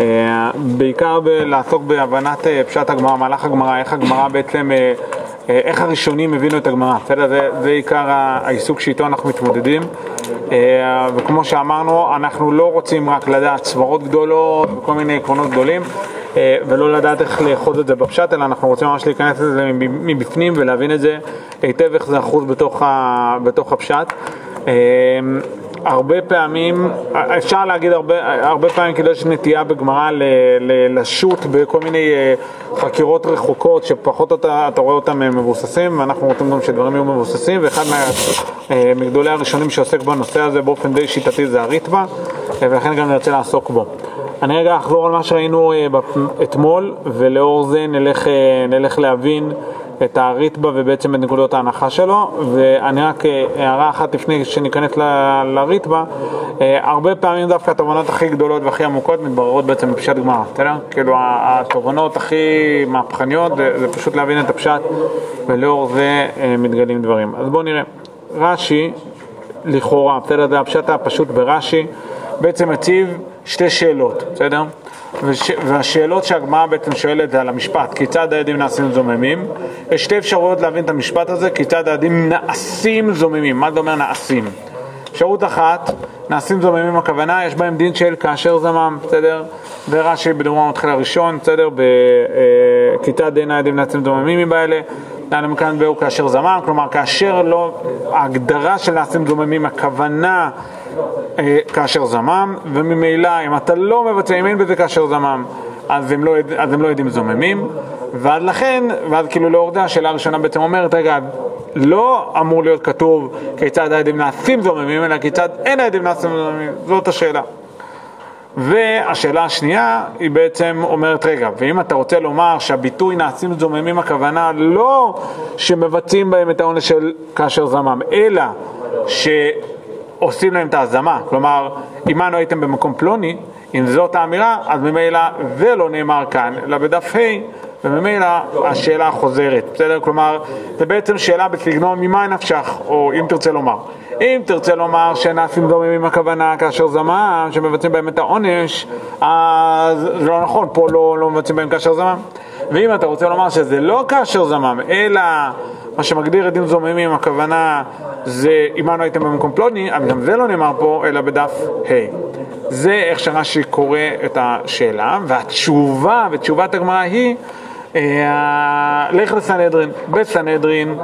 אה, בעיקר לעסוק בהבנת אה, פשט הגמרא, מהלך הגמרא, איך הגמרא בעצם, אה, איך הראשונים הבינו את הגמרא, בסדר? זה, זה עיקר העיסוק שאיתו אנחנו מתמודדים. וכמו שאמרנו, אנחנו לא רוצים רק לדעת סברות גדולות וכל מיני עקרונות גדולים, ולא לדעת איך לאחוז את זה בפשט, אלא אנחנו רוצים ממש להיכנס לזה מבפנים ולהבין את זה היטב, איך זה אחוז בתוך, ה, בתוך הפשט. הרבה פעמים, אפשר להגיד הרבה, הרבה פעמים כאילו יש נטייה בגמרא לשוט בכל מיני אה, חקירות רחוקות שפחות אתה, אתה רואה אותם מבוססים ואנחנו רוצים גם שדברים יהיו מבוססים ואחד אה, מגדולי הראשונים שעוסק בנושא הזה באופן די שיטתי זה הריטב"א אה, ולכן גם נרצה לעסוק בו. אני רגע אחזור על מה שראינו אתמול ולאור זה נלך, נלך להבין את הריטב"א ובעצם את נקודות ההנחה שלו, ואני רק אה, הערה אחת לפני שניכנס לריטב"א, אה, הרבה פעמים דווקא התובנות הכי גדולות והכי עמוקות מתבררות בעצם בפשט גמרא, בסדר? כאילו התובנות הכי מהפכניות זה, זה פשוט להבין את הפשט ולאור זה אה, מתגלים דברים. אז בואו נראה. רש"י, לכאורה, בסדר? זה הפשט הפשוט ברש"י, בעצם מציב שתי שאלות, בסדר? וש... והשאלות שהגמרא בעצם שואלת על המשפט, כיצד העדים נעשים זוממים? יש שתי אפשרויות להבין את המשפט הזה, כיצד העדים נעשים זוממים. מה זה אומר נעשים? אפשרות אחת, נעשים זוממים הכוונה, יש בהם דין של כאשר זמם, בסדר? זה רש"י בדוגמה מתחיל הראשון, בסדר? בכיתת דין העדים נעשים זוממים מבעלה, דנה מכאן באו כאשר זמם, כלומר כאשר לא, ההגדרה של נעשים זוממים, הכוונה אה, כאשר זמם, וממילא אם אתה לא מבצע, אם אין בזה כאשר זמם, אז הם לא, אז הם לא יודעים זוממים, ועד לכן, ואז כאילו לאור זה השאלה הראשונה בעצם אומרת, רגע, לא אמור להיות כתוב כיצד העדים נעשים זוממים, אלא כיצד אין העדים נעשים זוממים, זאת השאלה. והשאלה השנייה היא בעצם אומרת, רגע, ואם אתה רוצה לומר שהביטוי נעשים זוממים הכוונה לא שמבצעים בהם את העונש של כאשר זמם, אלא ש... עושים להם את ההזמה, כלומר, עמנו הייתם במקום פלוני, אם זאת האמירה, אז ממילא זה לא נאמר כאן, אלא בדף ה', וממילא השאלה חוזרת, בסדר? כלומר, זה בעצם שאלה בסגנון ממה נפשך, או אם תרצה לומר. אם תרצה לומר שנעשים דומים הכוונה כאשר זמם, שמבצעים בהם את העונש, אז זה לא נכון, פה לא, לא מבצעים בהם כאשר זמם. ואם אתה רוצה לומר שזה לא כאשר זמם, אלא מה שמגדיר עדים זוממים, הכוונה זה עמנו הייתם במקום פלוני, אבל גם זה לא נאמר פה, אלא בדף ה'. זה איך שרש"י קורא את השאלה, והתשובה, ותשובת הגמרא היא, אה, לך לסנהדרין. בסנהדרין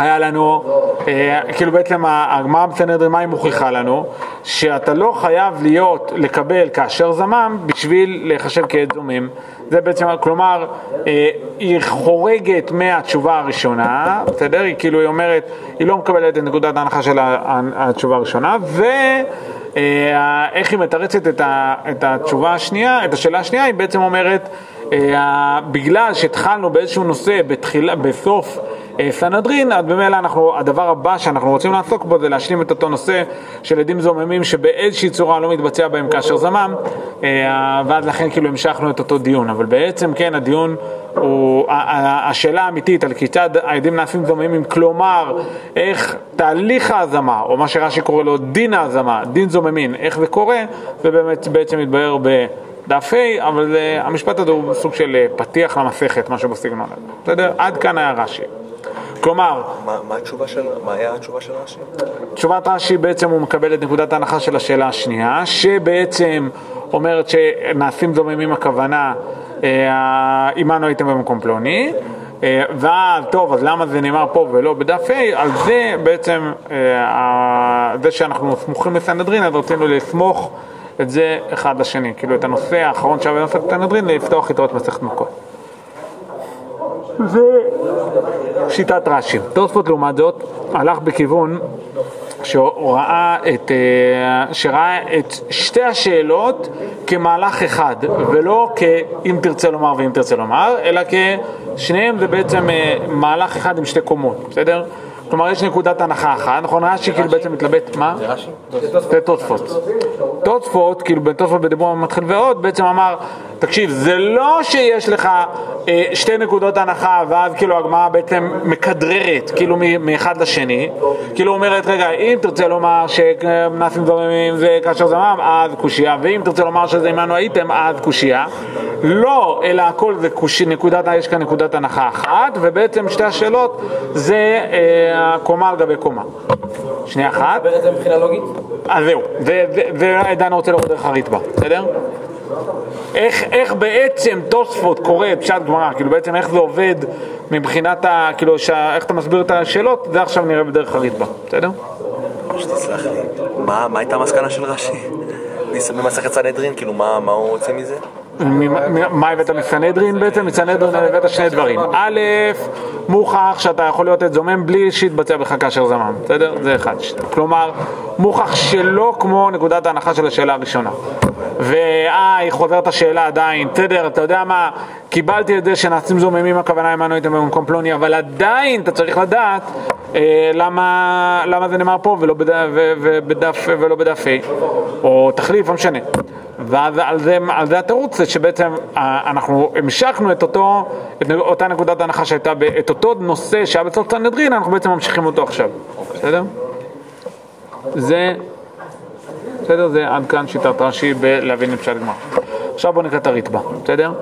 היה לנו, אה, כאילו בעצם הגמרא בסנהדרין, היא מוכיחה לנו? שאתה לא חייב להיות, לקבל כאשר זמם בשביל להיחשב כעד זומם. זה בעצם, כלומר, אה, היא חורגת מהתשובה הראשונה, בסדר? היא כאילו, היא אומרת, היא לא מקבלת את נקודת ההנחה של התשובה הראשונה, ו... אה, איך היא מתרצת את, התשובה השנייה, את השאלה השנייה, היא בעצם אומרת, בגלל שהתחלנו באיזשהו נושא בתחילה, בסוף סנהדרין, אז במילא אנחנו, הדבר הבא שאנחנו רוצים לעסוק בו זה להשלים את אותו נושא של עדים זוממים שבאיזושהי צורה לא מתבצע בהם כאשר זמם, אה, ואז לכן כאילו המשכנו את אותו דיון. אבל בעצם כן, הדיון הוא, השאלה האמיתית על כיצד העדים נעשים זוממים, כלומר, איך תהליך ההזמה, או מה שרש"י קורא לו דין ההזמה, דין זוממין, איך זה קורה, זה באמת בעצם מתבהר ב... דף ה', אבל uh, המשפט הזה הוא סוג של פתיח למסכת, משהו בסגנון הזה. בסדר? עד כאן היה רש"י. כלומר... מה, מה התשובה של... מה היה התשובה של רש"י? תשובת רש"י בעצם הוא מקבל את נקודת ההנחה של השאלה השנייה, שבעצם אומרת שנעשים זוממים הכוונה, אה, עמנו הייתם במקום פלוני. ואז, טוב, אז למה זה נאמר פה ולא בדף ה', על זה בעצם, זה שאנחנו סמוכים לסנהדרין, אז רצינו לסמוך את זה אחד לשני, כאילו את הנושא האחרון שהיה בנושא תנדרין, לפתוח איתו את מסכת מכות. זה שיטת רש"י. תוספות לעומת זאת הלך בכיוון שראה את, אה, שראה את שתי השאלות כמהלך אחד, ולא כאם תרצה לומר ואם תרצה לומר, אלא כשניהם זה בעצם אה, מהלך אחד עם שתי קומות, בסדר? כלומר יש נקודת הנחה אחת, נכון? רש"י כאילו בעצם מתלבט, מה? זה רש"י? זה תוספות. תוספות, כאילו בתוספות בדיבור המתחיל ועוד, בעצם אמר, תקשיב, זה לא שיש לך אה, שתי נקודות הנחה ואז כאילו הגמרא בעצם מכדררת כאילו מאחד לשני, כאילו אומרת, רגע, אם תרצה לומר שנאסים זוממים זה כאשר זמם, אז קושייה, ואם תרצה לומר שזה עמנו הייתם, אז קושייה. לא, אלא הכל זה קושי, נקודת, יש כאן נקודת הנחה אחת, ובעצם שתי השאלות זה אה, קומה על גבי קומה. שנייה אחת. מדבר את זה מבחינה לוגית? אז זהו, ועדיין רוצה לראות דרך הרתב"א, בסדר? איך, איך בעצם תוספות קורא פשט גמרא, כאילו בעצם איך זה עובד מבחינת ה... כאילו שה, איך אתה מסביר את השאלות, זה עכשיו נראה בדרך הרתב"א, בסדר? שתסלח לי, מה, מה הייתה המסקנה של רש"י? במסכת סנהדרין, כאילו מה, מה הוא רוצה מזה? מה הבאת מסנהדרין בעצם? מסנהדרין הבאת שני דברים. א', מוכח שאתה יכול להיות את זומם בלי שיתבצע בך כאשר זמם, בסדר? זה אחד. כלומר, מוכח שלא כמו נקודת ההנחה של השאלה הראשונה. ואה, היא חוזרת השאלה עדיין, בסדר, אתה יודע מה, קיבלתי את זה שנעשים זוממים, הכוונה אם הייתם במקום פלוני, אבל עדיין אתה צריך לדעת אה, למה, למה זה נאמר פה ולא בדף, A, או תחליף, לא משנה. ואז על זה, זה התירוץ, שבעצם אה, אנחנו המשכנו את, אותו, את אותה נקודת הנחה שהייתה, את אותו נושא שהיה בסוף סנהדרין, אנחנו בעצם ממשיכים אותו עכשיו, בסדר? זה, בסדר? זה עד כאן שיטת רש"י בלהבין את פשט. עכשיו בואו נקרא את הרתב"א, בסדר?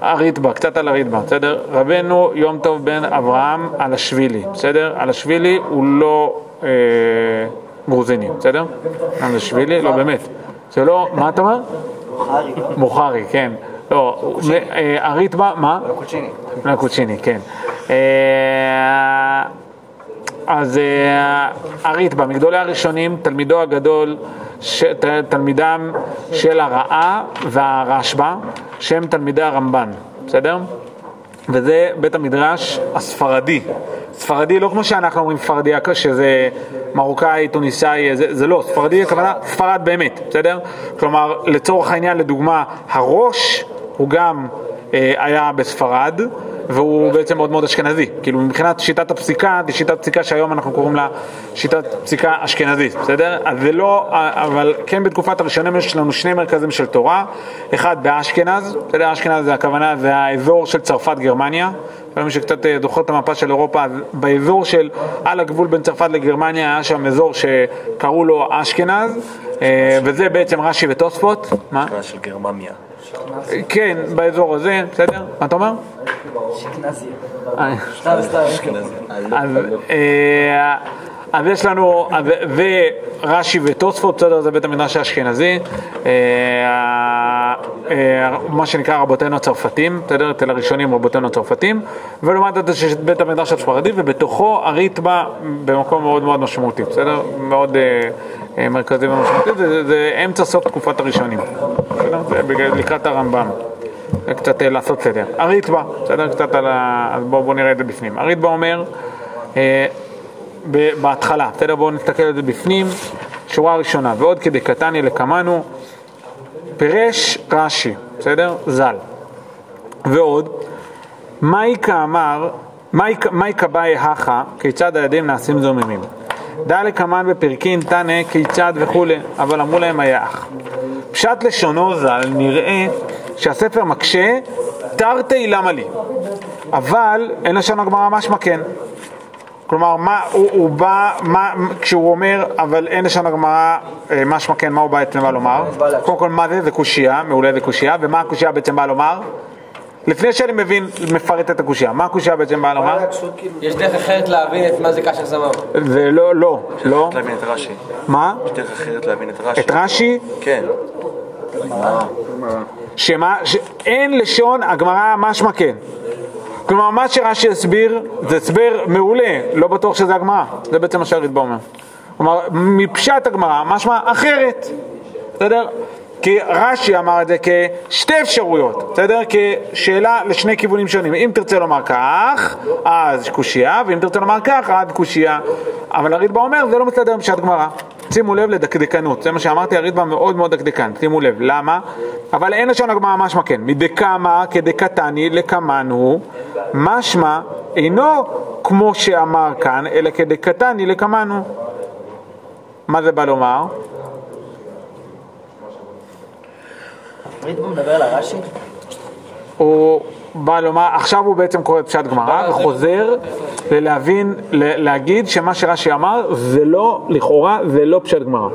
הרתב"א, קצת על הרתב"א, בסדר? רבנו יום טוב בן אברהם על השבילי, בסדר? על השבילי הוא לא אה, גרוזיני, בסדר? על השבילי, לא באמת. זה לא, מה אתה אומר? מוחרי. מוחרי, כן. לא, אה, הרתב"א, מה? קוצ'יני. קוצ'יני, כן. אה, אז אה, הרתב"א, מגדולי הראשונים, תלמידו הגדול, ש, תלמידם של הרעה והרשב"א, שהם תלמידי הרמב"ן, בסדר? וזה בית המדרש הספרדי. ספרדי, לא כמו שאנחנו אומרים ספרדי, שזה מרוקאי, טוניסאי, זה, זה לא, ספרדי הכוונה ספרד באמת, בסדר? כלומר, לצורך העניין, לדוגמה, הראש הוא גם אה, היה בספרד, והוא בעצם מאוד מאוד אשכנזי. כאילו מבחינת שיטת הפסיקה, זו שיטת פסיקה שהיום אנחנו קוראים לה שיטת פסיקה אשכנזית, בסדר? אז זה לא, אבל כן בתקופת הראשונים יש לנו שני מרכזים של תורה, אחד באשכנז, בסדר? אשכנז זה הכוונה, זה האזור של צרפת גרמניה, מי שקצת אה, זוכר את המפה של אירופה, אז באזור של, על הגבול בין צרפת לגרמניה היה שם אזור שקראו לו אשכנז, אה, וזה בעצם רש"י ותוספות. מה? של גרמניה. כן, באזור הזה, בסדר? מה אתה אומר? אשכנזי. אה. אז יש לנו, ורש"י ותוספות, בסדר, זה בית המדרש האשכנזי, מה שנקרא רבותינו הצרפתים, בסדר, אצל הראשונים רבותינו הצרפתים, ולעומת זאת יש את בית המדרש הספרדי, ובתוכו הריתמה במקום מאוד מאוד משמעותי, בסדר? מאוד מרכזי ומשמעותי, זה, אמצע סוף תקופת הראשונים, בסדר? לקראת הרמב"ם. קצת לעשות סדר. הריטב"א, בסדר? קצת על ה... אז בואו בוא נראה את זה בפנים. הריטב"א אומר, אה, בהתחלה, בסדר? בואו נסתכל על זה בפנים, שורה ראשונה, ועוד כדי קטני לקמנו, פירש רש"י, בסדר? ז"ל. ועוד, מייקה אמר, מייקה באי הכה, כיצד הידים נעשים זוממים. דע לקמן בפרקין תנא כיצד וכולי, אבל אמרו להם היח. פשט לשונו ז"ל נראה שהספר מקשה תרתי למה לי, אבל אין לשון הגמרא משמע כן. כלומר, מה, הוא, הוא בא, מה, כשהוא אומר, אבל אין לשון הגמרא אה, משמע כן, מה הוא בעצם בא לומר? קודם כל, מה זה? זה קושייה, מעולה זה קושייה, ומה הקושייה בעצם באה לומר? לפני שאני מבין, מפרט את הקושייה, מה הקושייה בעצם באה לומר? יש דרך אחרת להבין את מה זה קשר זמם. זה לא, לא, לא. להבין את רש"י. מה? יש דרך אחרת להבין את רש"י. את רש"י? כן. שמה, שאין לשון הגמרא משמע כן. כלומר, מה שרש"י הסביר זה הסבר מעולה, לא בטוח שזה הגמרא, זה בעצם מה שהריטב"א אומר. כלומר, מפשט הגמרא, משמע אחרת, בסדר? כי רש"י אמר את זה כשתי אפשרויות, בסדר? כשאלה לשני כיוונים שונים. אם תרצה לומר כך, אז קושייה, ואם תרצה לומר כך, אז קושייה. אבל הריטב"א אומר, זה לא מסתדר עם פשט גמרא. שימו לב לדקדקנות, זה מה שאמרתי, הריטב"א מאוד מאוד דקדקן, שימו לב, למה? אבל אין לשון הגמרא משמע כן, מדקמא כדקתני לקמנו, משמע אינו כמו שאמר כאן, אלא כדקתני לקמנו. מה זה בא לומר? ריטב"א מדבר על הרש"י? הוא בא לומר, עכשיו הוא בעצם קורא את פשט גמרא זה- וחוזר להבין, ל- להגיד שמה שרש"י אמר זה לא, לכאורה זה לא פשט גמרא.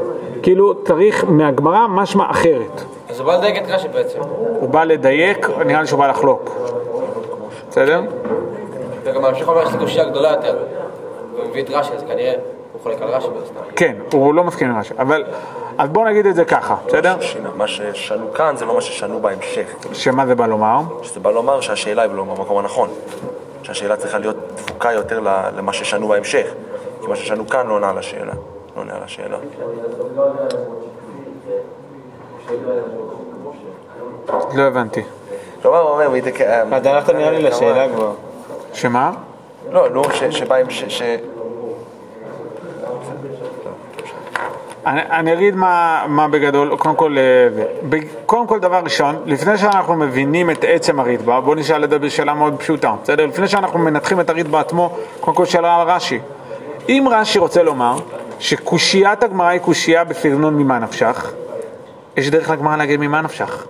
כאילו צריך מהגמרא משמע אחרת. אז הוא בא לדייק את רש"י בעצם. הוא בא לדייק, נראה לי שהוא בא לחלוק. בסדר? וגם ההמשך אומר שיש לי קושייה גדולה יותר. והוא מביא את רש"י, אז כנראה הוא חולק על רש"י. כן, הוא לא מסכים עם רש"י. אבל, אז בואו נגיד את זה ככה, בסדר? מה ששנו כאן זה לא מה ששנו בהמשך. שמה זה בא לומר? שזה בא לומר שהשאלה היא לא במקום הנכון. שהשאלה צריכה להיות דבוקה יותר ל- למה ששנו בהמשך. כי מה ששנו כאן לא עונה על השאלה. לא עונה על השאלה. לא הבנתי. כלומר, הוא אומר, "ויתק- אה, אתה הלכת נראה לי לשאלה כבר. שמה? לא, נו, ש- שבהמשך, אני, אני אגיד מה, מה בגדול, קודם כל, אה, קודם כל דבר ראשון, לפני שאנחנו מבינים את עצם הריטב"א, בואו נשאל את זה בשאלה מאוד פשוטה, בסדר? לפני שאנחנו מנתחים את הריטב"א עצמו, קודם כל שאלה על רש"י. אם רש"י רוצה לומר שקושיית הגמרא היא קושייה בסגנון ממה נפשך, יש דרך לגמרא להגיד ממה נפשך.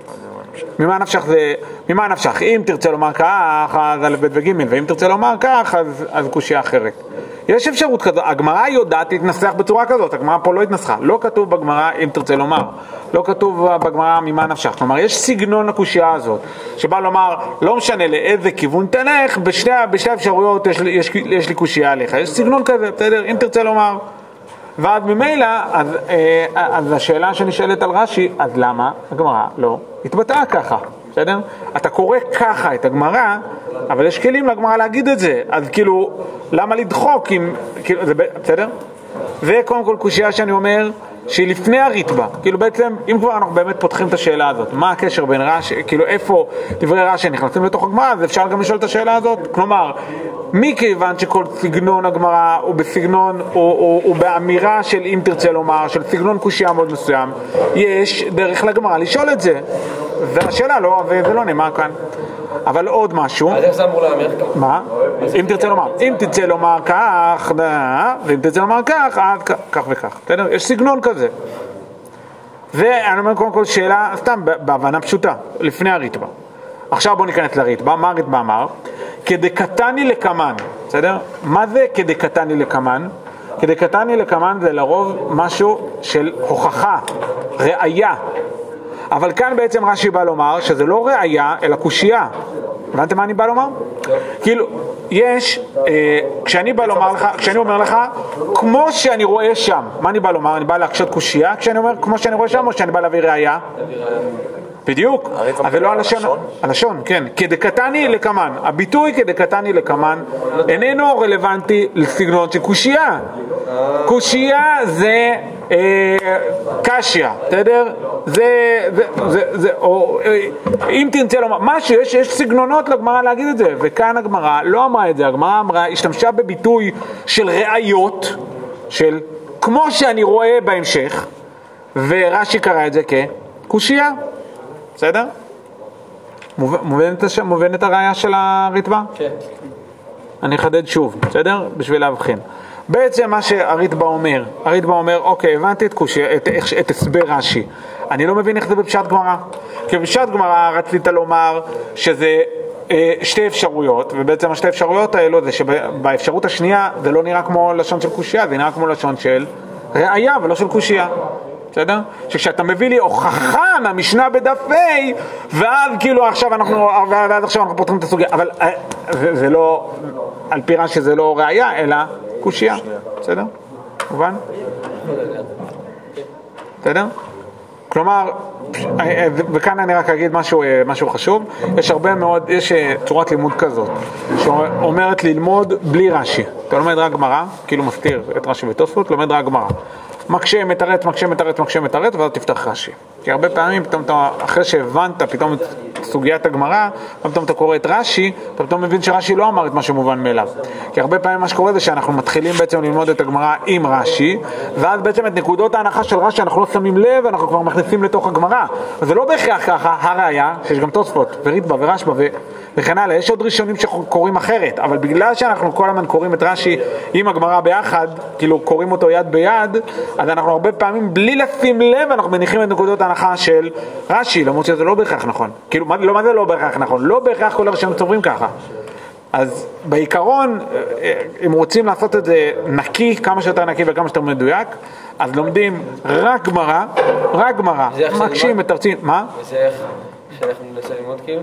ממה נפשך זה, ממה נפשך, אם תרצה לומר כך, אז א', ב' וג', ואם תרצה לומר כך, אז, אז קושייה אחרת. יש אפשרות כזאת, הגמרא יודעת להתנסח בצורה כזאת, הגמרא פה לא התנסחה, לא כתוב בגמרא אם תרצה לומר, לא כתוב בגמרא ממה נפשך, כלומר יש סגנון לקושייה הזאת, שבא לומר, לא משנה לאיזה כיוון תלך, בשתי, בשתי האפשרויות יש, יש, יש לי קושייה עליך, יש סגנון כזה, בסדר, אם תרצה לומר. ואז ממילא, אז, אה, אז השאלה שנשאלת על רש"י, אז למה הגמרא לא התבטאה ככה, בסדר? אתה קורא ככה את הגמרא, אבל יש כלים לגמרא להגיד את זה, אז כאילו, למה לדחוק אם, כאילו, זה, בסדר? זה קודם כל קושייה שאני אומר, שהיא לפני הריטב"א, כאילו בעצם, אם כבר אנחנו באמת פותחים את השאלה הזאת, מה הקשר בין רש"י, כאילו איפה דברי רש"י נכנסים לתוך הגמרא, אז אפשר גם לשאול את השאלה הזאת, כלומר, מכיוון שכל סגנון הגמרא הוא בסגנון, הוא באמירה של אם תרצה לומר, של סגנון קושייה מאוד מסוים, יש דרך לגמרא לשאול את זה, והשאלה לא, וזה לא נאמר כאן. אבל עוד משהו, אז איך זה אמור להמר? מה? אם תרצה לומר, אם תרצה לומר כך, ואם תרצה לומר כך, אז כך וכך, בסדר? יש סגנון כזה. ואני אומר קודם כל שאלה, סתם בהבנה פשוטה, לפני הריטב"א. עכשיו בואו ניכנס לריטב"א, מה הריטב"א אמר? כדקתני לקמן, בסדר? מה זה כדקתני לקמן? כדקתני לקמן זה לרוב משהו של הוכחה, ראייה. אבל כאן בעצם רש"י בא לומר שזה לא ראייה, אלא קושייה. הבנתם מה אני בא לומר? כאילו, יש, אה, כשאני בא לומר לך, כשאני אומר לך, כמו שאני רואה שם, מה אני בא לומר? אני בא להקשות קושייה כשאני אומר כמו שאני רואה שם, או שאני בא להביא ראייה? בדיוק, הריטב"א אז זה לא הלשון, לשון? הלשון, כן, כדקתני לקמן, הביטוי כדקתני לקמן איננו רלוונטי לסגנון של קושייה. קושייה זה קשיא, בסדר? זה, זה, זה, זה, או אה, אם תרצה לומר, משהו, יש, יש סגנונות לגמרא להגיד את זה, וכאן הגמרא לא אמרה את זה, הגמרא אמרה, השתמשה בביטוי של ראיות, של כמו שאני רואה בהמשך, ורש"י קרא את זה כקושייה. בסדר? מוב- מובנת, מובנת הראייה של הריטב"א? כן. אני אחדד שוב, בסדר? בשביל להבחין. בעצם מה שהריטב"א אומר, הריטב"א אומר, אוקיי, הבנתי את, קושי, את, איך- את הסבר רש"י. אני לא מבין איך זה בפשט גמרא. כי בפשט גמרא רצית לומר שזה אה, שתי אפשרויות, ובעצם השתי אפשרויות האלו זה שבאפשרות השנייה זה לא נראה כמו לשון של קושייה, זה נראה כמו לשון של ראייה ולא של קושייה. בסדר? שכשאתה מביא לי הוכחה מהמשנה בדף ה' ואז כאילו עכשיו אנחנו, ואז עכשיו אנחנו פותחים את הסוגיה, אבל אה, זה לא, על פי רש"י זה לא ראייה, אלא קושייה, בסדר? מובן? בסדר? כלומר, וכאן אני רק אגיד משהו, אה, משהו חשוב, יש הרבה מאוד, יש אה, צורת לימוד כזאת, שאומרת ללמוד בלי רש"י. אתה לומד רק גמרא, כאילו מסתיר את רש"י ותוספות, לומד רק גמרא. מקשה, מתרץ, מקשה, מתרץ, מקשה, מתרץ, ואז תפתח רש"י. כי הרבה פעמים, פתאום אתה, אחרי שהבנת פתאום את סוגיית הגמרא, פתאום אתה קורא את רש"י, אתה פתאום מבין שרש"י לא אמר את מה שמובן מאליו. כי הרבה פעמים מה שקורה זה שאנחנו מתחילים בעצם ללמוד את הגמרא עם רש"י, ואז בעצם את נקודות ההנחה של רש"י אנחנו לא שמים לב, אנחנו כבר מכניסים לתוך הגמרא. אז זה לא בהכרח ככה, הראיה, שיש גם תוספות, וריטב"א ורשב"א ו... וכן הלאה, יש עוד ראשונים שקוראים אחרת, אבל בגלל שאנחנו כל הזמן קוראים את רש"י עם הגמרא ביחד, כאילו קוראים אותו יד ביד, אז אנחנו הרבה פעמים בלי לשים לב, אנחנו מניחים את נקודות ההנחה של רש"י, למרות שזה לא בהכרח נכון. כאילו, מה, לא, מה זה לא בהכרח נכון? לא בהכרח כל הראשונים סוברים ככה. אז בעיקרון, אה, אה, אם רוצים לעשות את זה נקי, כמה שיותר נקי וכמה שיותר מדויק, אז לומדים רק גמרא, רק גמרא, זה מקשים? מתרצים, מה? וזה איך שאנחנו ננסה ללמוד כאילו?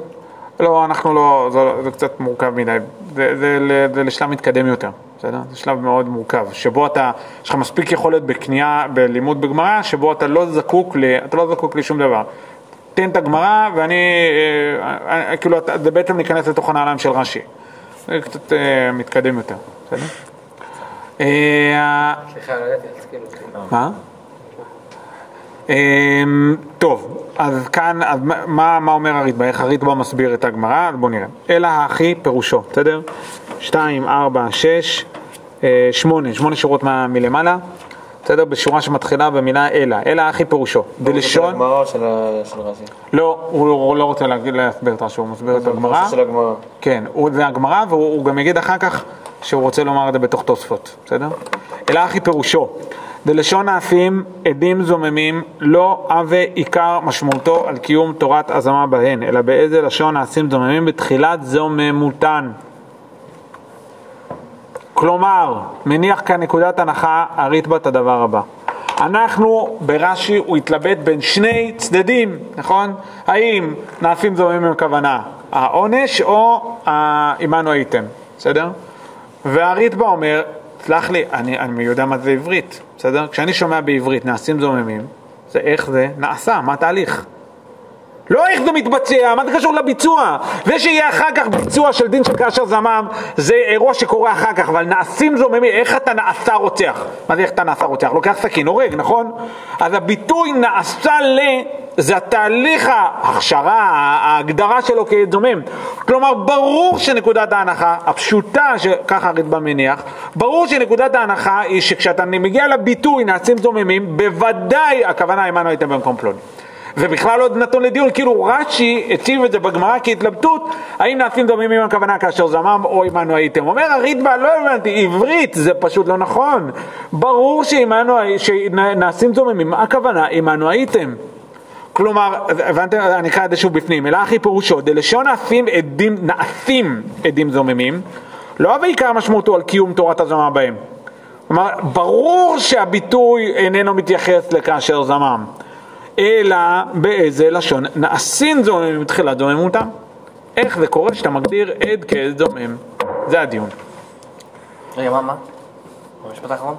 לא, אנחנו לא, זה, זה קצת מורכב מדי, זה, זה, זה, זה לשלב מתקדם יותר, בסדר? זה שלב מאוד מורכב, שבו אתה, יש לך מספיק יכולת בקנייה, בלימוד בגמרא, שבו אתה לא זקוק, ל, אתה לא זקוק לשום דבר. תן את הגמרא ואני, אה, אה, כאילו, אתה, זה בעצם להיכנס לתוך הנעליים של רש"י. זה קצת אה, מתקדם יותר, בסדר? אה, סליחה, לא ידעתי, אז כאילו. מה? אמ, טוב, אז כאן, אז מה, מה אומר הרדב"א? איך הרדב"א מסביר את הגמרא? בואו נראה. אלא האחי פירושו, בסדר? שתיים, ארבע, שש, אה, שמונה, שמונה שורות מה- מלמעלה, בסדר? בשורה שמתחילה במילה אלא. אלא האחי פירושו. דלשון, של רש"י. לא, הוא הוא לא רוצה להסביר את רש"י, הוא מסביר את הגמרא. הנושא של הגמרא. כן, הוא- זה הגמרא, והוא הוא גם יגיד אחר כך שהוא רוצה לומר את זה בתוך תוספות, בסדר? אלא אחי פירושו, דלשון האפים עדים זוממים לא הווה עיקר משמעותו על קיום תורת הזמה בהן, אלא באיזה לשון האפים זוממים בתחילת זוממותן. כלומר, מניח כאן נקודת הנחה הרית את הדבר הבא. אנחנו, ברש"י, הוא התלבט בין שני צדדים, נכון? האם נאפים זוממים עם הכוונה העונש או עמנו הייתם, בסדר? והריטב"א אומר, סלח לי, אני, אני יודע מה זה עברית, בסדר? כשאני שומע בעברית נעשים זוממים, זה איך זה נעשה, מה התהליך? לא איך זה מתבצע, מה זה קשור לביצוע? זה שיהיה אחר כך ביצוע של דין של כאשר זמם, זה אירוע שקורה אחר כך, אבל נעשים זוממים, איך אתה נעשה רוצח? מה זה איך אתה נעשה רוצח? לוקח סכין, הורג, נכון? אז הביטוי נעשה ל... זה התהליך ההכשרה, ההגדרה שלו כזומם. כלומר, ברור שנקודת ההנחה, הפשוטה, שככה הרדב"א מניח, ברור שנקודת ההנחה היא שכשאתה מגיע לביטוי נעשים זוממים, בוודאי הכוונה עמנו הייתם במקום פלוני. ובכלל עוד נתון לדיון, כאילו רש"י הציב את זה בגמרא כהתלבטות, האם נעשים דוממים הכוונה כאשר זמם או עמנו הייתם. אומר הרדב"א, לא הבנתי, עברית זה פשוט לא נכון. ברור שעמנו, שנעשים דוממים, הכוונה עמנו הייתם. כלומר, הבנתם, אני אקרא את זה שוב בפנים, אלא אחי פירושו, דלשון נעשים עדים, נעשים עדים זוממים, לא בעיקר משמעותו על קיום תורת הזמם בהם. כלומר, ברור שהביטוי איננו מתייחס לכאשר זמם. אלא באיזה לשון נעשים זוממים מתחילת זוממותם. איך זה קורה שאתה מגדיר עד כעד זומם? זה הדיון. רגע, מה, מה? במשפט האחרון?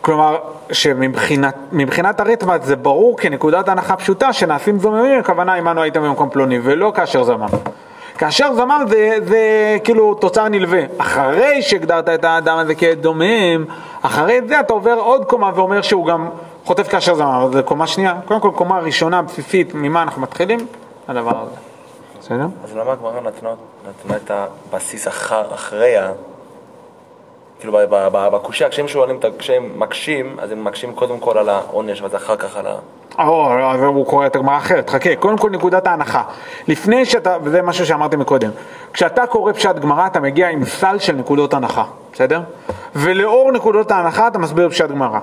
כלומר, שמבחינת הרתמת זה ברור כנקודת הנחה פשוטה שנעשים זוממים, הכוונה עמנו הייתם במקום פלוני, ולא כאשר זמם. כאשר זמם זה, זה כאילו תוצר נלווה. אחרי שהגדרת את האדם הזה כעד דומם, אחרי זה אתה עובר עוד קומה ואומר שהוא גם חוטף כאשר זמם, אבל זה קומה שנייה. קודם כל קומה ראשונה, בסיסית, ממה אנחנו מתחילים? הדבר הזה. בסדר? אז למה הגמרא נתנה, נתנה את הבסיס אחר, אחרי ה... כאילו בקושייה, כשהם שואלים, כשהם מקשים, אז הם מקשים קודם כל על העונש, ואז אחר כך על ה... או, אז הוא קורא את הגמרא אחרת, חכה, קודם כל נקודת ההנחה. לפני שאתה, וזה משהו שאמרתי מקודם, כשאתה קורא פשט גמרא אתה מגיע עם סל של נקודות הנחה, בסדר? ולאור נקודות ההנחה אתה מסביר פשט גמרא.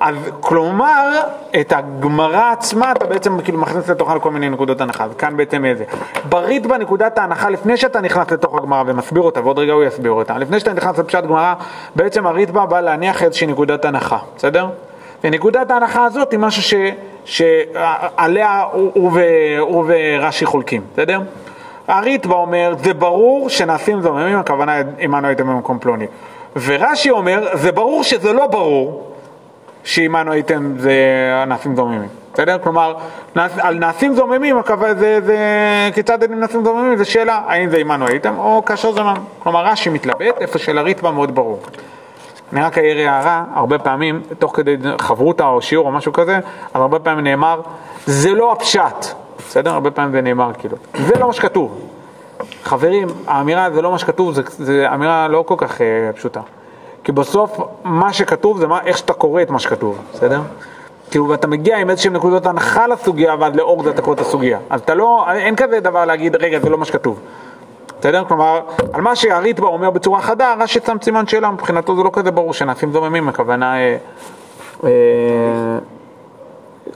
אז כלומר, את הגמרא עצמה אתה בעצם כאילו מכניס לתוכה כל מיני נקודות הנחה, וכאן בעצם איזה. ברית בנקודת ההנחה, לפני שאתה נכנס לתוך הגמרא ומסביר אותה, ועוד רגע הוא יסביר אותה, לפני שאתה נכנס לפשט גמרא, בעצם הרתב"א בא להניח איזושהי נקודת הנחה, בסדר? ונקודת ההנחה הזאת היא משהו ש, שעליה הוא, הוא, ו- ורש"י חולקים, בסדר? הרתב"א אומר, זה ברור שנעשים זוממים, הכוונה עמנו הייתם במקום פלוני. ורש"י אומר, זה ברור שזה לא ברור שעמנו הייתם זה נעשים זוממים, בסדר? כלומר, על נעשים זוממים, זה, זה, כיצד הם נעשים זוממים, זו שאלה, האם זה עמנו הייתם או כאשר זמם. כלומר, רש"י מתלבט, איפה של הרתב"א מאוד ברור. אני רק אעיר הערה, הרבה פעמים, תוך כדי חברותא או שיעור או משהו כזה, אז הרבה פעמים נאמר, זה לא הפשט, בסדר? הרבה פעמים זה נאמר כאילו, זה לא מה שכתוב. חברים, האמירה זה לא מה שכתוב, זה אמירה לא כל כך אה, פשוטה. כי בסוף, מה שכתוב זה מה, איך שאתה קורא את מה שכתוב, בסדר? כאילו, ואתה מגיע עם איזשהם נקודות הנחה לסוגיה, ואז לאור זה אתה קורא את הסוגיה. אז אתה לא, אין כזה דבר להגיד, רגע, זה לא מה שכתוב. בסדר? כלומר, על מה שהריטב"א אומר בצורה חדה, רש"י שם סימן שאלה, מבחינתו זה לא כזה ברור שנעשים זוממים, הכוונה אה, אה,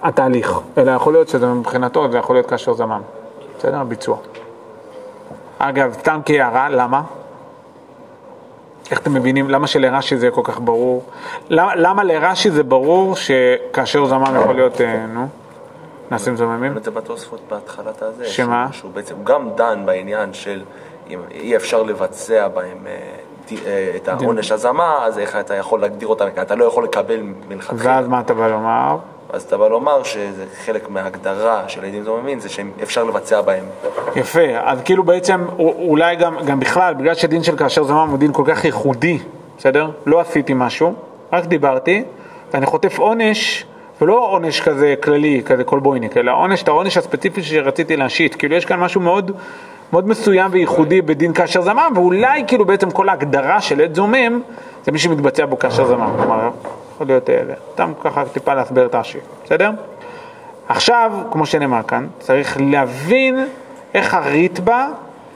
התהליך, אלא יכול להיות שזה מבחינתו, זה יכול להיות כאשר זמם. בסדר? הביצוע. אגב, סתם כהערה, למה? איך אתם מבינים, למה שלרש"י זה כל כך ברור? למה, למה לרש"י זה ברור שכאשר זמם יכול להיות, אה, נו, נעשים זוממים? זה בתוספות בהתחלת הזה. שמה? שהוא בעצם גם דן בעניין של אם אי אפשר לבצע בהם אה, אה, את העונש הזמה, אז איך אתה יכול להגדיר אותם, אתה לא יכול לקבל מלכתחילה. ואז מה אתה בא לומר? אז אתה בא לומר שזה חלק מההגדרה של עדים זוממים, זה שאפשר לבצע בהם. יפה, אז כאילו בעצם אולי גם, גם בכלל, בגלל שדין של כאשר זמם הוא דין כל כך ייחודי, בסדר? לא עשיתי משהו, רק דיברתי, ואני חוטף עונש, ולא עונש כזה כללי, כזה קולבויניק, אלא עונש, את העונש הספציפי שרציתי להשית, כאילו יש כאן משהו מאוד, מאוד מסוים וייחודי בדין כאשר זמם, ואולי כאילו בעצם כל ההגדרה של עד זומם, זה מי שמתבצע בו כאשר זמם, כלומר, יכול להיות, אה, סתם ככה טיפה להסביר את רש"י, בסדר? עכשיו, כמו שנאמר כאן, צריך להבין איך הריטב"א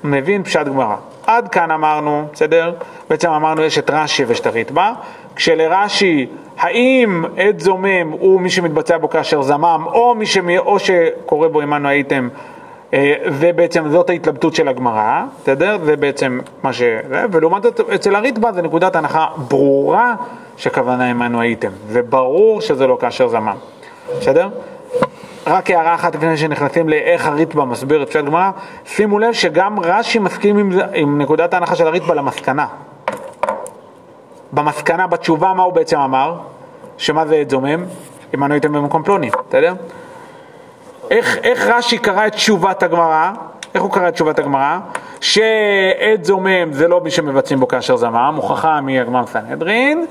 מבין פשט גמרא. עד כאן אמרנו, בסדר? בעצם אמרנו יש את רש"י ויש את הריטב"א. כשלרש"י, האם עד זומם הוא מי שמתבצע בו כאשר זמם, או מי שמי, או שקורא בו עמנו הייתם, אה, זה בעצם, זאת ההתלבטות של הגמרא, בסדר? זה בעצם מה ש... ולעומת זאת, אצל הריטב"א זה נקודת הנחה ברורה שכוונה עמנו הייתם, וברור שזה לא כאשר זמם, בסדר? רק הערה אחת לפני שנכנסים לאיך הריטב"א מסביר את פשט גמרא, שימו לב שגם רש"י מסכים עם, עם נקודת ההנחה של הריטב"א למסקנה. במסקנה, בתשובה, מה הוא בעצם אמר? שמה זה זומם? אם אנו הייתם במקום פלוני, בסדר? איך, איך רש"י קרא את תשובת הגמרא? איך הוא קרא את תשובת הגמרא? שעת זומם זה לא מי שמבצעים בו כאשר זמם, הוכחה מהגמר סנהדרין,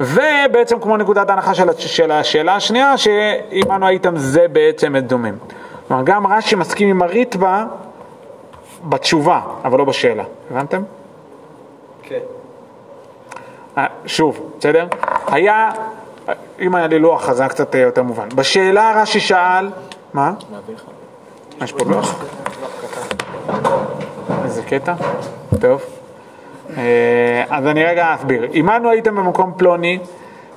ובעצם כמו נקודת ההנחה של, של השאלה השנייה, שאם אנו הייתם זה בעצם עת זומם. כלומר, גם רש"י מסכים עם הריטב"א בתשובה, אבל לא בשאלה. הבנתם? כן. אה, שוב, בסדר? היה, אם היה לי לוח אז זה היה קצת אה, יותר מובן. בשאלה רש"י שאל, מה? יש פה לוח? איזה קטע? טוב. אה, אז אני רגע אסביר. אנו הייתם במקום פלוני,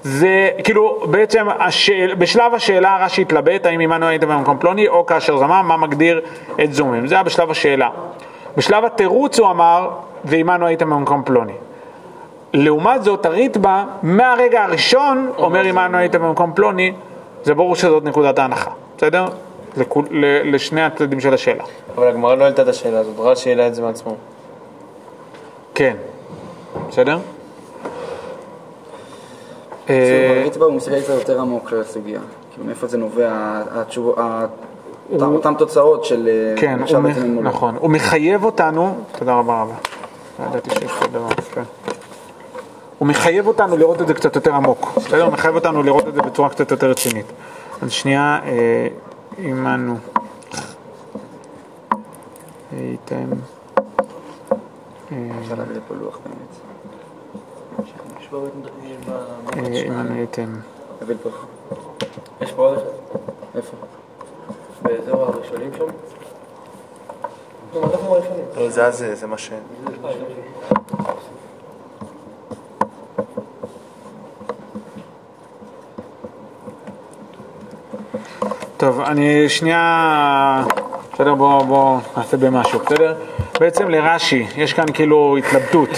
זה כאילו בעצם השאל, בשלב השאלה רש"י התלבט האם עמנו הייתם במקום פלוני או כאשר זמם, מה מגדיר את זומים. זה היה בשלב השאלה. בשלב התירוץ הוא אמר, ועמנו הייתם במקום פלוני. לעומת זאת, הריטב"א, מהרגע הראשון, אומר אנו הייתם במקום פלוני, זה ברור שזאת נקודת ההנחה, בסדר? לכול- לשני הצדדים של השאלה. אבל הגמרא לא העלתה את השאלה הזאת, רש"י העלה את זה מעצמו. כן, בסדר? אה, הריטב"א הוא מסתכל קצת יותר עמוק של הסוגיה. כאילו מאיפה זה נובע, אותם תוצאות של אה, כן. נכון, הוא מחייב אותנו, תודה רבה רבה, לא ידעתי שיש כזה דבר, כן. הוא מחייב אותנו לראות את זה קצת יותר עמוק, בסדר? הוא מחייב אותנו לראות את זה בצורה קצת יותר רצינית. אז שנייה, אה, עמנו. הייתם, אפשר להביא לפה לוח באמת. אה, עמנו הייתם. נביא לפה. יש פה עוד אחד? איפה? באזור הראשונים שם? לא, זה זה, זה מה ש... טוב, אני שנייה, בסדר, בואו בוא נעשה במשהו, בסדר? בעצם לרש"י, יש כאן כאילו התלבטות.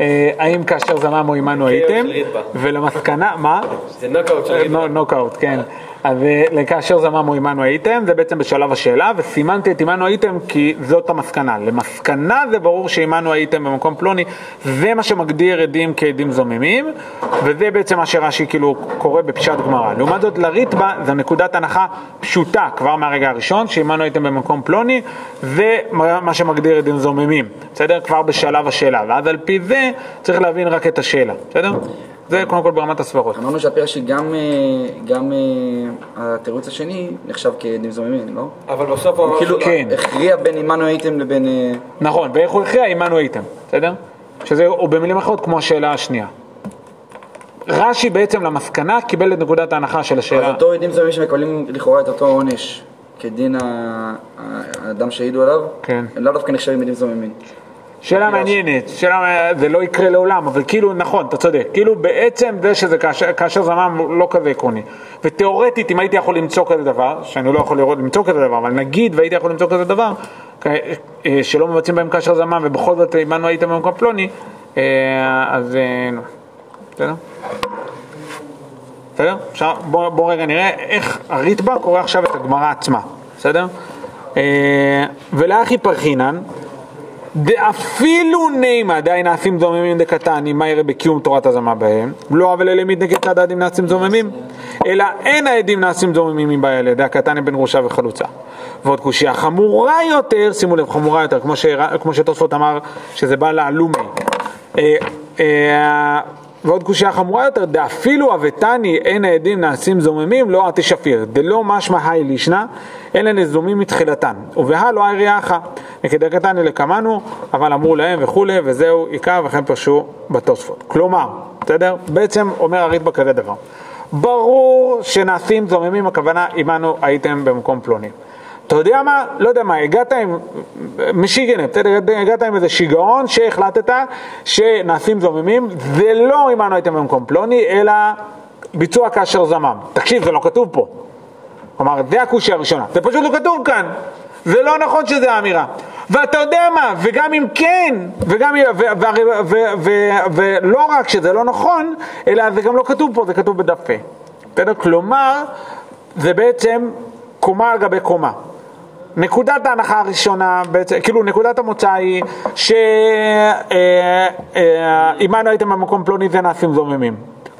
אה, האם כאשר זמם או עמנו הייתם, של ריטב"א. ולמסקנה, מה? זה נוקאוט של ריטב"א. נו- נוקאוט, כן. אז אה, לכאשר זמם או עמנו הייתם, זה בעצם בשלב השאלה, וסימנתי את עמנו הייתם כי זאת המסקנה. למסקנה זה ברור שעמנו הייתם במקום פלוני, זה מה שמגדיר עדים כעדים זוממים, וזה בעצם מה שרש"י כאילו קורא בפשט גמרא. לעומת זאת לריטב"א זו נקודת הנחה פשוטה כבר מהרגע הראשון, שעמנו הייתם במקום פלוני, זה מה שמגדיר עדים זוממים, בסדר? כבר בשלב השאלה, ואז על פי זה צריך להבין רק את השאלה, בסדר? זה קודם כל ברמת הסברות. אמרנו שהפרשי גם, אה, גם אה, התירוץ השני נחשב כעדים זוממים, לא? אבל בסוף הוא אמר כאילו, שלא. כן. הכריע בין עמנו הייתם לבין... אה, נכון, ואיך הוא הכריע? עמנו הייתם, בסדר? שזה, או במילים אחרות, כמו השאלה השנייה. רש"י בעצם למסקנה קיבל את נקודת ההנחה של אז השאלה. אותו עדים זוממים שמקבלים לכאורה את אותו עונש כדין האדם שהעידו עליו, כן. הם לאו דווקא נחשבים עדים זוממים. שאלה מעניינת, שאלה, זה לא יקרה לעולם, אבל כאילו, נכון, אתה צודק, כאילו בעצם זה שזה כאשר, כאשר זמם לא כזה עקרוני. ותיאורטית, אם הייתי יכול למצוא כזה דבר, שאני לא יכול לראות, למצוא כזה דבר, אבל נגיד והייתי יכול למצוא כזה דבר, כ- אה, שלא מבצעים בהם כאשר זמם, ובכל זאת עמנו הייתם במקום פלוני, אה, אז אה, נו, בסדר? בסדר? אפשר, בוא, בוא רגע נראה איך הריטב"א קורא עכשיו את הגמרא עצמה, בסדר? אה, ולאחי פרחינן, דאפילו נימה די נעשים זוממים דקתני, מה יראה בקיום תורת הזמה בהם? לא אבל אלה נגד צד העדים נעשים זוממים, אלא אין העדים נעשים זוממים מבעיה לידי הקטני בין גרושה וחלוצה. ועוד קושייה חמורה יותר, שימו לב, חמורה יותר, כמו, ש... כמו שתוספות אמר שזה בא לעלומי. אה, אה, ועוד קושייה חמורה יותר, דאפילו אבטני אין העדים נעשים זוממים, לא אתי שפיר, דלא משמע היי לישנא, אלא נזומים מתחילתן, ובהא לא אריאחה, וכדי קטני לקמנו, אבל אמרו להם וכולי, וזהו עיקר, וכן פרשו בתוספות. כלומר, בסדר? בעצם אומר הריטב"א כזה דבר. ברור שנעשים זוממים, הכוונה עמנו הייתם במקום פלוני. אתה יודע מה? לא יודע מה, הגעת עם משיגנר, בסדר? הגעת עם איזה שיגעון שהחלטת שנעשים זוממים, זה לא עמנו הייתם במקום פלוני, אלא ביצוע כאשר זמם. תקשיב, זה לא כתוב פה. כלומר, זה הקושי הראשונה, זה פשוט לא כתוב כאן. זה לא נכון שזה האמירה. ואתה יודע מה, וגם אם כן, וגם, ו, ולא רק שזה לא נכון, אלא זה גם לא כתוב פה, זה כתוב בדף ה'. בסדר? כלומר, זה בעצם קומה על גבי קומה. נקודת ההנחה הראשונה, בעצם, כאילו נקודת המוצא היא שעמנו הייתם במקום פלוני זה נעשים זוממים.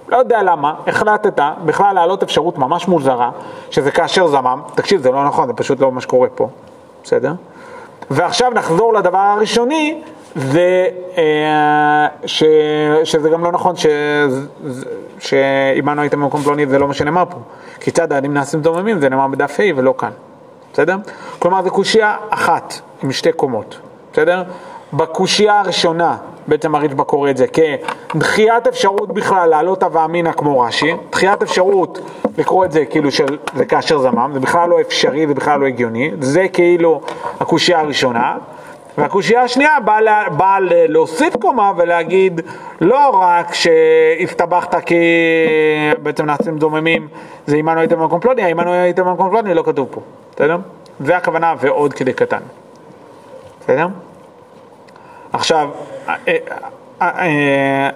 לא יודע למה, החלטת בכלל להעלות אפשרות ממש מוזרה, שזה כאשר זמם, תקשיב זה לא נכון, זה פשוט לא מה שקורה פה, בסדר? ועכשיו נחזור לדבר הראשוני, זה אה, ש, שזה גם לא נכון שעמנו הייתם במקום פלוני זה לא מה שנאמר פה, כי צד העדים נעשים זוממים זה נאמר בדף ה' ולא כאן. בסדר? כלומר זו קושייה אחת עם שתי קומות, בסדר? בקושייה הראשונה, בעצם הרצב"א קורא את זה כדחיית אפשרות בכלל לעלות הווה אמינא כמו רש"י, דחיית אפשרות לקרוא את זה כאילו של זה כאשר זמם, זה בכלל לא אפשרי, זה בכלל לא הגיוני, זה כאילו הקושייה הראשונה, והקושייה השנייה באה לה, בא להוסיף קומה ולהגיד לא רק שהסתבכת כי בעצם נעשים דוממים זה עמנו הייתם במקום פלוני, עמנו הייתם במקום פלוני לא כתוב פה, בסדר? זה הכוונה ועוד כדי קטן, בסדר? עכשיו,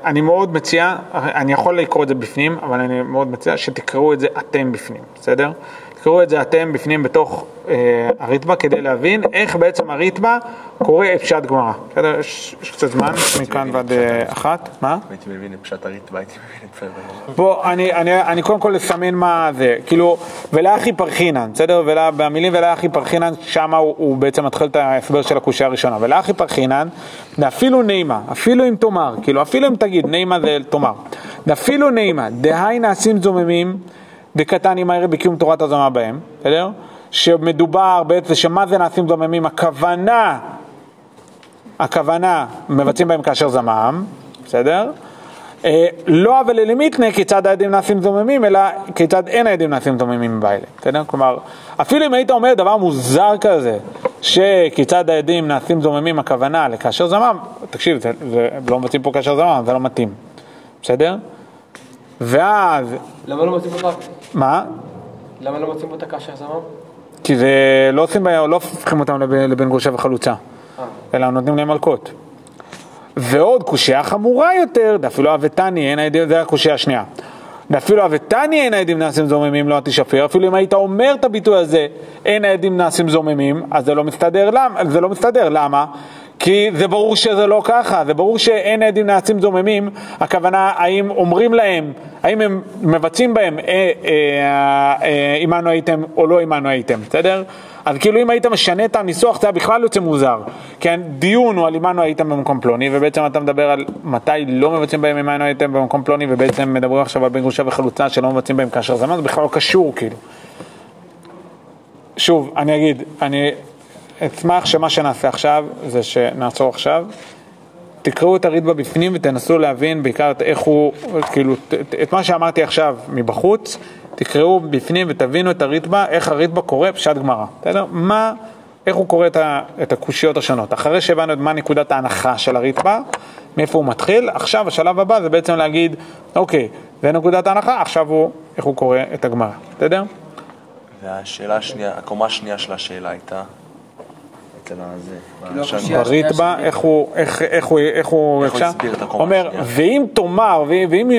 אני מאוד מציע, אני יכול לקרוא את זה בפנים, אבל אני מאוד מציע שתקראו את זה אתם בפנים, בסדר? תקראו את זה אתם בפנים בתוך אה, הריטב"א כדי להבין איך בעצם הריטב"א קורא את פשט גמרא. בסדר? יש, יש קצת זמן, מכאן ועד אה, אחת. מה? הייתי מבין את פשט הריטב"א, הייתי מבין את זה. בוא, אני, אני, אני קודם כל אסמן מה זה, כאילו, ולאחי פרחינן, בסדר? ולה, במילים ולאחי פרחינן, שם הוא, הוא בעצם מתחיל את ההסבר של הקושייה הראשונה. ולאחי פרחינן, ואפילו נעימה, אפילו אם תאמר, כאילו, אפילו אם תגיד, נעימה זה תאמר, ואפילו נעימה, דהי נעשים זוממים, דקתן עם הערב בקיום תורת הזמה בהם, בסדר? שמדובר בעצם, שמה זה נעשים זוממים? הכוונה, הכוונה, מבצעים בהם כאשר זמם, בסדר? אה, לא אבל למיתנה כיצד העדים נעשים זוממים, אלא כיצד אין העדים נעשים זוממים באלה, בסדר? כלומר, אפילו אם היית אומר דבר מוזר כזה, שכיצד העדים נעשים זוממים, הכוונה לכאשר זמם, תקשיב, זה, זה, לא מבצעים פה כאשר זמם, זה לא מתאים, בסדר? ואז... למה לא מוצאים אותה? מה? למה לא מוצאים אותה כאשר זמם? כי זה לא עושים, לא הופכים אותם לבין גרושה וחלוצה, אלא נותנים להם מלכות. ועוד קושייה חמורה יותר, דאפילו אבטני, אין העדים, זה הקושייה השנייה. דאפילו אבטני אין העדים נעשים זוממים, לא תשפר, אפילו אם היית אומר את הביטוי הזה, אין העדים נעשים זוממים, אז זה לא מסתדר, למה? זה לא מסתדר, למה? כי זה ברור שזה לא ככה, זה ברור שאין עדים נעשים זוממים, הכוונה האם אומרים להם, האם הם מבצעים בהם עמנו הייתם או לא עמנו הייתם, בסדר? אז כאילו אם היית משנה את הניסוח זה היה בכלל יוצא מוזר, כן? דיון הוא על עמנו הייתם במקום פלוני, ובעצם אתה מדבר על מתי לא מבצעים בהם עמנו הייתם במקום פלוני, ובעצם מדברים עכשיו על בן גרושה וחלוצה שלא מבצעים בהם כאשר זמן, זה בכלל לא קשור כאילו. שוב, אני אגיד, אני אשמח שמה שנעשה עכשיו זה שנעצור עכשיו, תקראו את הריטב"א בפנים ותנסו להבין בעיקר את איך הוא, כאילו, את מה שאמרתי עכשיו מבחוץ, תקראו בפנים ותבינו את הריטב"א, איך הריטב"א קורא פשט גמרא, בסדר? מה איך הוא קורא את, ה, את הקושיות השונות. אחרי שהבנו את מה נקודת ההנחה של הריטב"א, מאיפה הוא מתחיל, עכשיו השלב הבא זה בעצם להגיד, אוקיי, זה נקודת ההנחה, עכשיו הוא, איך הוא קורא את הגמרא, בסדר? והשאלה השנייה, הקומה השנייה של השאלה הייתה, אצל הזה, בשן- הקושייה- בריטב"א, איך הוא, איך, איך הוא, איך הוא, איך הוא? הסביר את הקומה אומר? ואם תאמר, ואם,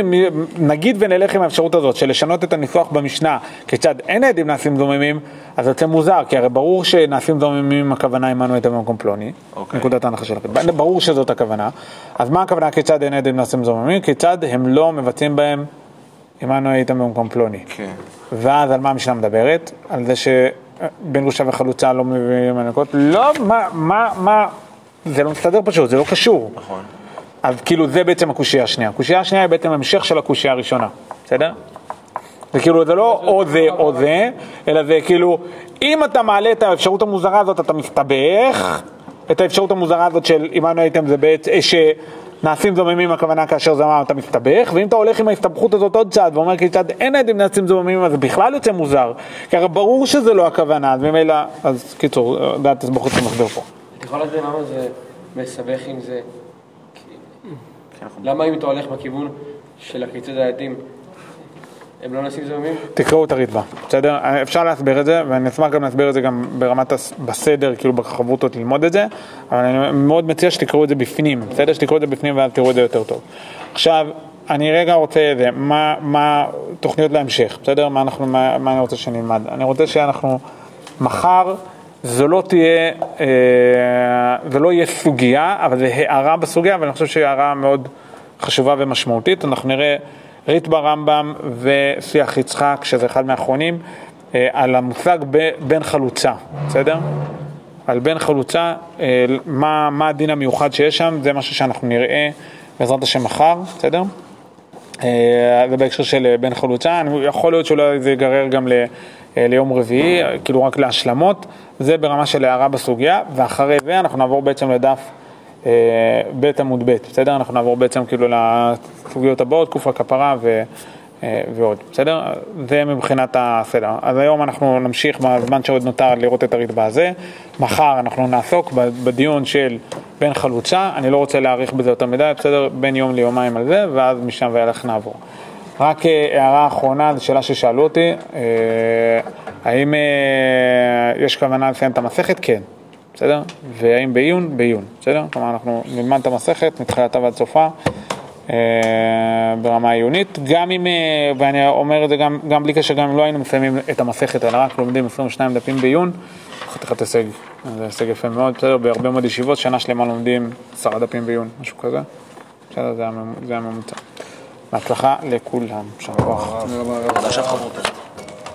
נגיד ונלך עם האפשרות הזאת של לשנות את הניסוח במשנה, כיצד אין עדים נעשים זוממים, אז יוצא מוזר, כי הרי ברור שנעשים זוממים הכוונה עמנו את במקום פלוני, אוקיי. נקודת ההנחה של הריטב"א, ברור שזאת הכוונה, אז מה הכוונה כיצד אין עדים נעשים זוממים? כיצד הם לא מבצעים בהם עמנו הייתם במקום פלוני. כן. ואז על מה המשנה מדברת? על זה שבן גרושה וחלוצה לא מביאים מנקות? לא, מה, מה, מה, זה לא מסתדר פשוט, זה לא קשור. נכון. אז כאילו זה בעצם הקושייה השנייה. הקושייה השנייה היא בעצם המשך של הקושייה הראשונה, בסדר? זה כאילו, זה לא או זה או זה, אלא זה כאילו, אם אתה מעלה את האפשרות המוזרה הזאת, אתה מסתבך. את האפשרות המוזרה הזאת של עמנו הייתם זה בעצם, שנעשים זוממים הכוונה כאשר זמם אתה מסתבך, ואם אתה הולך עם ההסתבכות הזאת עוד צעד ואומר כיצד אין עדים נעשים זוממים, אז זה בכלל יוצא מוזר. כי הרי ברור שזה לא הכוונה, אז ממילא, אז קיצור, דעת תסבוכות שמסביר פה. אתה יכול להסביר למה זה מסבך עם זה? למה אם אתה הולך בכיוון של הכיצד העדים, הם לא נעשים זוממים? תקראו את הריטב"א, בסדר? אפשר להסביר את זה, ואני אשמח גם להסביר את זה גם ברמת. בסדר, כאילו בחברותות ללמוד את זה, אבל אני מאוד מציע שתקראו את זה בפנים, בסדר? שתקראו את זה בפנים ואז תראו את זה יותר טוב. עכשיו, אני רגע רוצה זה, מה, מה תוכניות להמשך, בסדר? מה, אנחנו, מה, מה אני רוצה שנלמד? אני רוצה שאנחנו מחר, זו לא תהיה, אה, זה לא יהיה סוגיה, אבל זה הערה בסוגיה, ואני חושב שהיא הערה מאוד חשובה ומשמעותית. אנחנו נראה ריטב"א רמב"ם ושיח יצחק, שזה אחד מהאחרונים, אה, על המושג בן חלוצה, בסדר? על בן חלוצה, אה, מה, מה הדין המיוחד שיש שם, זה משהו שאנחנו נראה בעזרת השם מחר, בסדר? אה, זה בהקשר של בן חלוצה, יכול להיות שאולי זה ייגרר גם ל, ליום רביעי, כאילו רק להשלמות, זה ברמה של הערה בסוגיה, ואחרי זה אנחנו נעבור בעצם לדף ב' עמוד ב', בסדר? אנחנו נעבור בעצם כאילו לסוגיות הבאות, תקופה כפרה ו... אה, ועוד, בסדר? זה מבחינת הסדר. אז היום אנחנו נמשיך בזמן שעוד נותר לראות את הריטב"א הזה. מחר אנחנו נעסוק בדיון של בן חלוצה, אני לא רוצה להאריך בזה יותר מדי, בסדר? בין יום ליומיים על זה, ואז משם ואילך נעבור. רק אה, הערה אחרונה, זו שאלה ששאלו אותי, אה, האם אה, יש כוונה לסיים את המסכת? כן. בסדר? והאם בעיון? בעיון, בסדר? כלומר, אנחנו נלמד את המסכת מתחילתה ועד סופה אה, ברמה עיונית, גם אם, אה, ואני אומר את זה גם, גם בלי קשר, גם אם לא היינו מסיימים את המסכת, אלא רק לומדים 22 דפים בעיון, חתיכת הישג, זה הישג יפה מאוד, בסדר? בהרבה מאוד ישיבות, שנה שלמה לומדים עשרה דפים בעיון, משהו כזה, בסדר? זה הממ- זה הממוצע. בהצלחה לכולם, חברותיך.